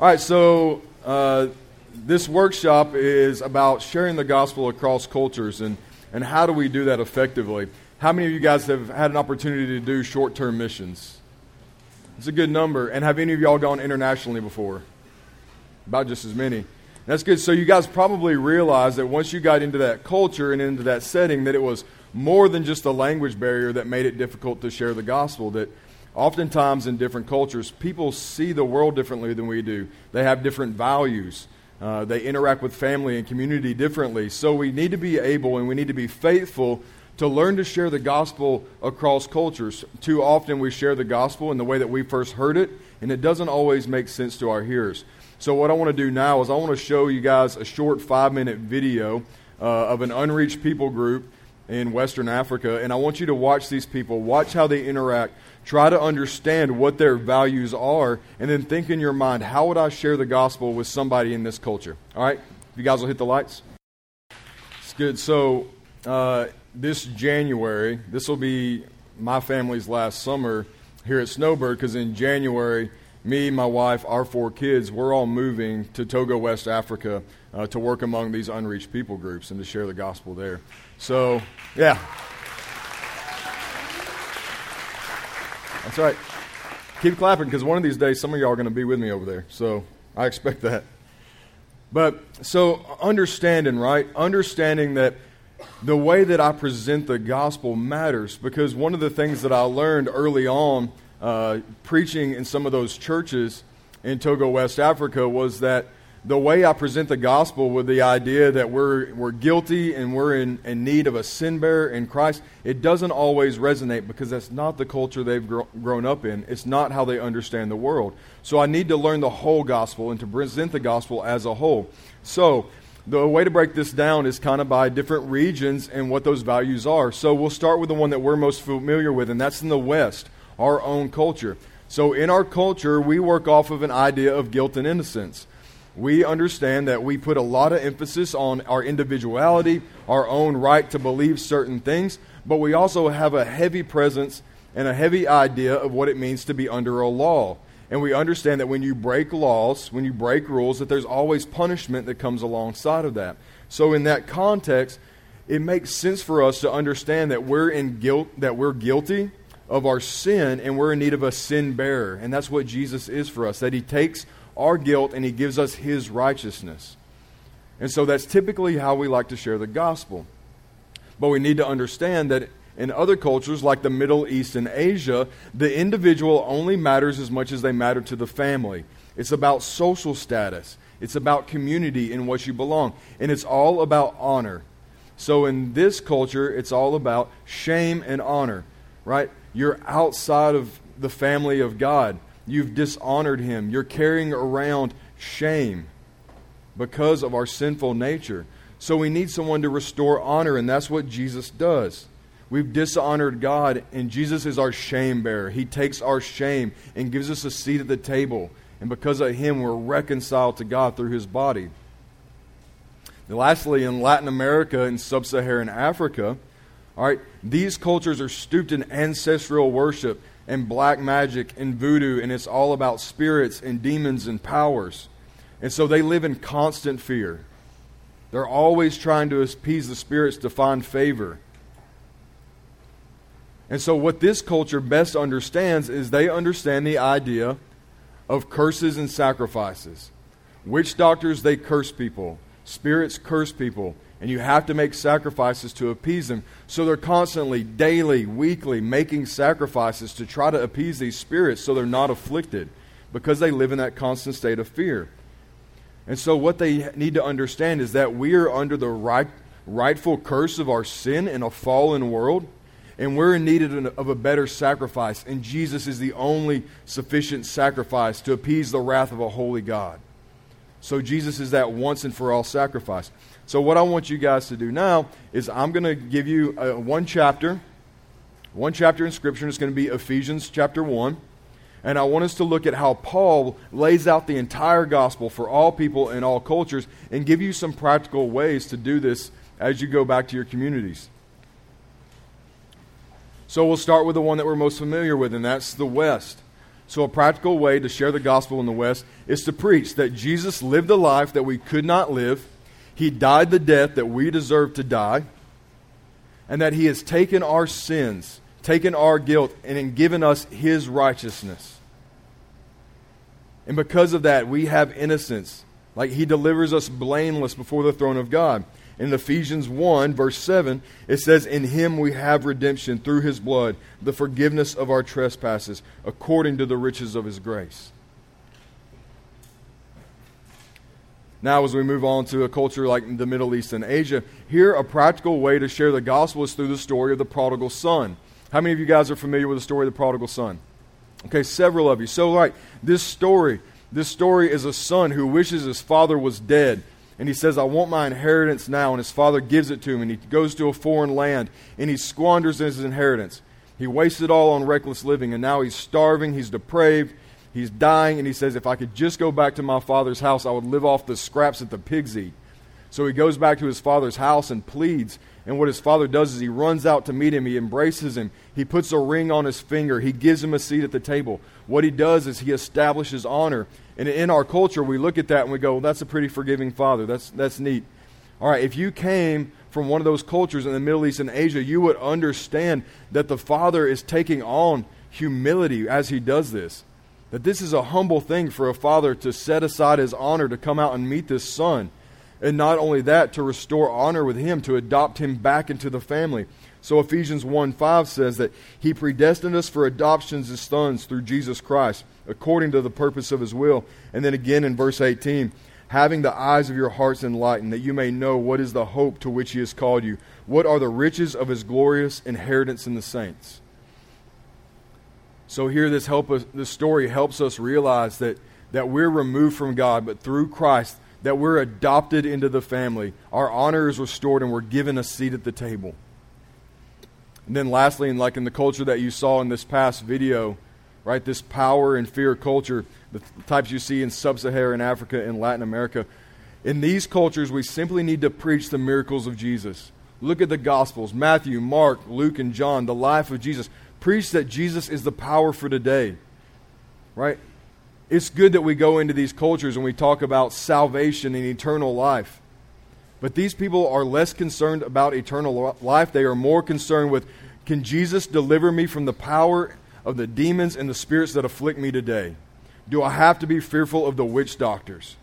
All right, so uh, this workshop is about sharing the gospel across cultures and, and how do we do that effectively. How many of you guys have had an opportunity to do short term missions? It's a good number. And have any of y'all gone internationally before? About just as many. That's good. So you guys probably realize that once you got into that culture and into that setting, that it was more than just a language barrier that made it difficult to share the gospel. That oftentimes in different cultures, people see the world differently than we do. They have different values. Uh, they interact with family and community differently. So we need to be able and we need to be faithful to learn to share the gospel across cultures. Too often we share the gospel in the way that we first heard it, and it doesn't always make sense to our hearers. So, what I want to do now is I want to show you guys a short five minute video uh, of an unreached people group in Western Africa, and I want you to watch these people, watch how they interact, try to understand what their values are, and then think in your mind, how would I share the gospel with somebody in this culture? All right? You guys will hit the lights? It's good. So, uh, this January, this will be my family's last summer here at Snowbird, because in January, me, my wife, our four kids, we're all moving to Togo, West Africa uh, to work among these unreached people groups and to share the gospel there. So, yeah. That's right. Keep clapping because one of these days some of y'all are going to be with me over there. So I expect that. But so understanding, right? Understanding that the way that I present the gospel matters because one of the things that I learned early on uh, preaching in some of those churches in Togo, West Africa, was that the way I present the gospel with the idea that we're, we're guilty and we're in, in need of a sin bearer in Christ, it doesn't always resonate because that's not the culture they've gr- grown up in. It's not how they understand the world. So I need to learn the whole gospel and to present the gospel as a whole. So the way to break this down is kind of by different regions and what those values are. So we'll start with the one that we're most familiar with, and that's in the West, our own culture. So in our culture, we work off of an idea of guilt and innocence we understand that we put a lot of emphasis on our individuality, our own right to believe certain things, but we also have a heavy presence and a heavy idea of what it means to be under a law. And we understand that when you break laws, when you break rules, that there's always punishment that comes alongside of that. So in that context, it makes sense for us to understand that we're in guilt that we're guilty of our sin and we're in need of a sin bearer. And that's what Jesus is for us, that he takes our guilt and he gives us his righteousness. And so that's typically how we like to share the gospel. But we need to understand that in other cultures like the Middle East and Asia, the individual only matters as much as they matter to the family. It's about social status, it's about community in what you belong, and it's all about honor. So in this culture, it's all about shame and honor, right? You're outside of the family of God. You've dishonored him. You're carrying around shame because of our sinful nature. So we need someone to restore honor, and that's what Jesus does. We've dishonored God, and Jesus is our shame bearer. He takes our shame and gives us a seat at the table. And because of him, we're reconciled to God through his body. And lastly, in Latin America and sub Saharan Africa, all right, these cultures are stooped in ancestral worship and black magic and voodoo, and it's all about spirits and demons and powers. And so they live in constant fear. They're always trying to appease the spirits to find favor. And so, what this culture best understands is they understand the idea of curses and sacrifices. Witch doctors, they curse people, spirits curse people, and you have to make sacrifices to appease them. So they're constantly, daily, weekly, making sacrifices to try to appease these spirits so they're not afflicted because they live in that constant state of fear. And so, what they need to understand is that we are under the right, rightful curse of our sin in a fallen world, and we're in need of a better sacrifice. And Jesus is the only sufficient sacrifice to appease the wrath of a holy God. So Jesus is that once and for all sacrifice. So what I want you guys to do now is I'm going to give you uh, one chapter, one chapter in Scripture. It's going to be Ephesians chapter 1. And I want us to look at how Paul lays out the entire gospel for all people in all cultures and give you some practical ways to do this as you go back to your communities. So we'll start with the one that we're most familiar with, and that's the West. So, a practical way to share the gospel in the West is to preach that Jesus lived a life that we could not live, he died the death that we deserve to die, and that he has taken our sins taken our guilt and given us his righteousness. And because of that, we have innocence. Like he delivers us blameless before the throne of God. In Ephesians 1, verse 7, it says, In him we have redemption through his blood, the forgiveness of our trespasses, according to the riches of his grace. Now, as we move on to a culture like the Middle East and Asia, here a practical way to share the gospel is through the story of the prodigal son. How many of you guys are familiar with the story of the prodigal son? Okay, several of you. So, right, this story, this story is a son who wishes his father was dead. And he says, I want my inheritance now. And his father gives it to him. And he goes to a foreign land and he squanders his inheritance. He wastes it all on reckless living. And now he's starving. He's depraved. He's dying. And he says, If I could just go back to my father's house, I would live off the scraps that the pigs eat. So he goes back to his father's house and pleads. And what his father does is he runs out to meet him. He embraces him. He puts a ring on his finger. He gives him a seat at the table. What he does is he establishes honor. And in our culture, we look at that and we go, well, that's a pretty forgiving father. That's, that's neat. All right, if you came from one of those cultures in the Middle East and Asia, you would understand that the father is taking on humility as he does this. That this is a humble thing for a father to set aside his honor to come out and meet this son. And not only that, to restore honor with him, to adopt him back into the family. So Ephesians 1 5 says that he predestined us for adoptions as sons through Jesus Christ, according to the purpose of his will. And then again in verse 18, having the eyes of your hearts enlightened, that you may know what is the hope to which he has called you, what are the riches of his glorious inheritance in the saints. So here this help us, this story helps us realize that, that we're removed from God, but through Christ that we're adopted into the family. Our honor is restored and we're given a seat at the table. And then, lastly, and like in the culture that you saw in this past video, right, this power and fear culture, the types you see in sub Saharan Africa and Latin America, in these cultures, we simply need to preach the miracles of Jesus. Look at the Gospels Matthew, Mark, Luke, and John, the life of Jesus. Preach that Jesus is the power for today. Right? It's good that we go into these cultures and we talk about salvation and eternal life. But these people are less concerned about eternal life. They are more concerned with can Jesus deliver me from the power of the demons and the spirits that afflict me today? Do I have to be fearful of the witch doctors?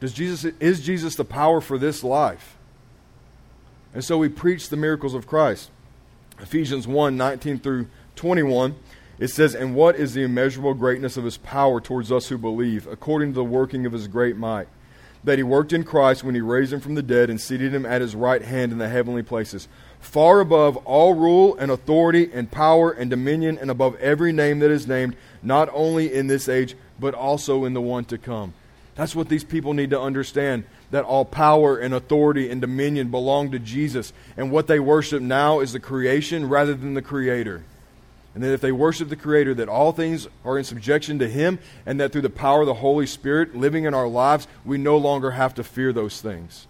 Does Jesus, is Jesus the power for this life? And so we preach the miracles of Christ. Ephesians 1 19 through 21 it says, And what is the immeasurable greatness of his power towards us who believe, according to the working of his great might? That he worked in Christ when he raised him from the dead and seated him at his right hand in the heavenly places, far above all rule and authority and power and dominion, and above every name that is named, not only in this age, but also in the one to come. That's what these people need to understand that all power and authority and dominion belong to Jesus. And what they worship now is the creation rather than the Creator. And that if they worship the Creator, that all things are in subjection to Him, and that through the power of the Holy Spirit living in our lives, we no longer have to fear those things.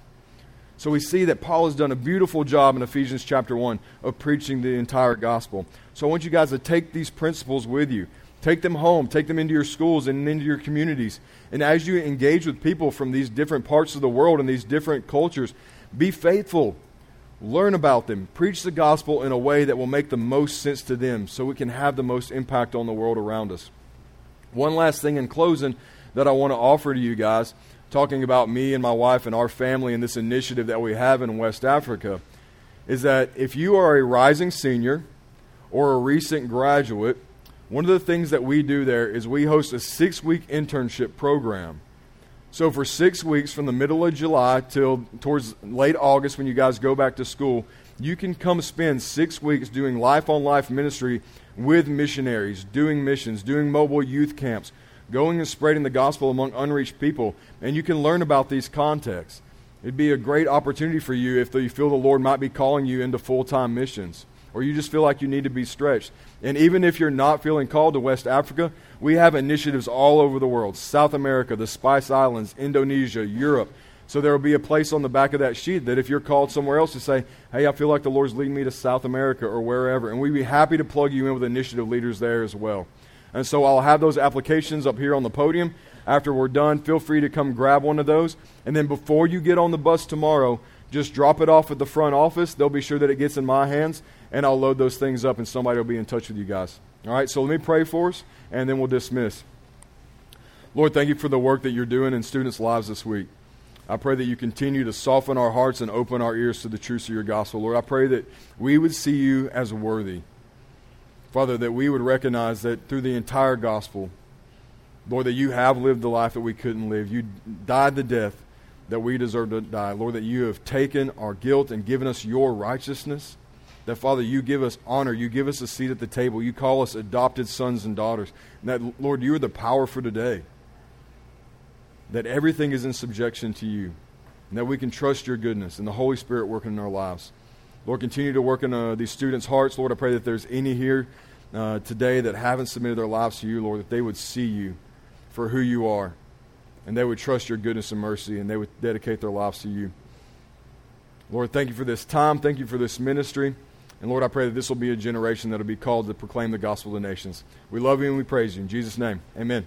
So we see that Paul has done a beautiful job in Ephesians chapter 1 of preaching the entire gospel. So I want you guys to take these principles with you. Take them home, take them into your schools and into your communities. And as you engage with people from these different parts of the world and these different cultures, be faithful learn about them, preach the gospel in a way that will make the most sense to them so we can have the most impact on the world around us. One last thing in closing that I want to offer to you guys, talking about me and my wife and our family and this initiative that we have in West Africa, is that if you are a rising senior or a recent graduate, one of the things that we do there is we host a six week internship program so for six weeks, from the middle of July till towards late August, when you guys go back to school, you can come spend six weeks doing life on life ministry with missionaries, doing missions, doing mobile youth camps, going and spreading the gospel among unreached people, and you can learn about these contexts. It'd be a great opportunity for you if you feel the Lord might be calling you into full time missions, or you just feel like you need to be stretched. And even if you're not feeling called to West Africa, we have initiatives all over the world South America, the Spice Islands, Indonesia, Europe. So there will be a place on the back of that sheet that if you're called somewhere else to say, hey, I feel like the Lord's leading me to South America or wherever. And we'd be happy to plug you in with initiative leaders there as well. And so I'll have those applications up here on the podium. After we're done, feel free to come grab one of those. And then before you get on the bus tomorrow, just drop it off at the front office. They'll be sure that it gets in my hands, and I'll load those things up, and somebody will be in touch with you guys. All right, so let me pray for us, and then we'll dismiss. Lord, thank you for the work that you're doing in students' lives this week. I pray that you continue to soften our hearts and open our ears to the truths of your gospel. Lord, I pray that we would see you as worthy. Father, that we would recognize that through the entire gospel, Lord, that you have lived the life that we couldn't live. You died the death that we deserve to die. Lord, that you have taken our guilt and given us your righteousness. That, Father, you give us honor. You give us a seat at the table. You call us adopted sons and daughters. And that, Lord, you are the power for today. That everything is in subjection to you. And that we can trust your goodness and the Holy Spirit working in our lives. Lord, continue to work in uh, these students' hearts. Lord, I pray that there's any here uh, today that haven't submitted their lives to you, Lord, that they would see you for who you are and they would trust your goodness and mercy and they would dedicate their lives to you. Lord, thank you for this time. Thank you for this ministry. And Lord, I pray that this will be a generation that will be called to proclaim the gospel to nations. We love you and we praise you. In Jesus' name, amen.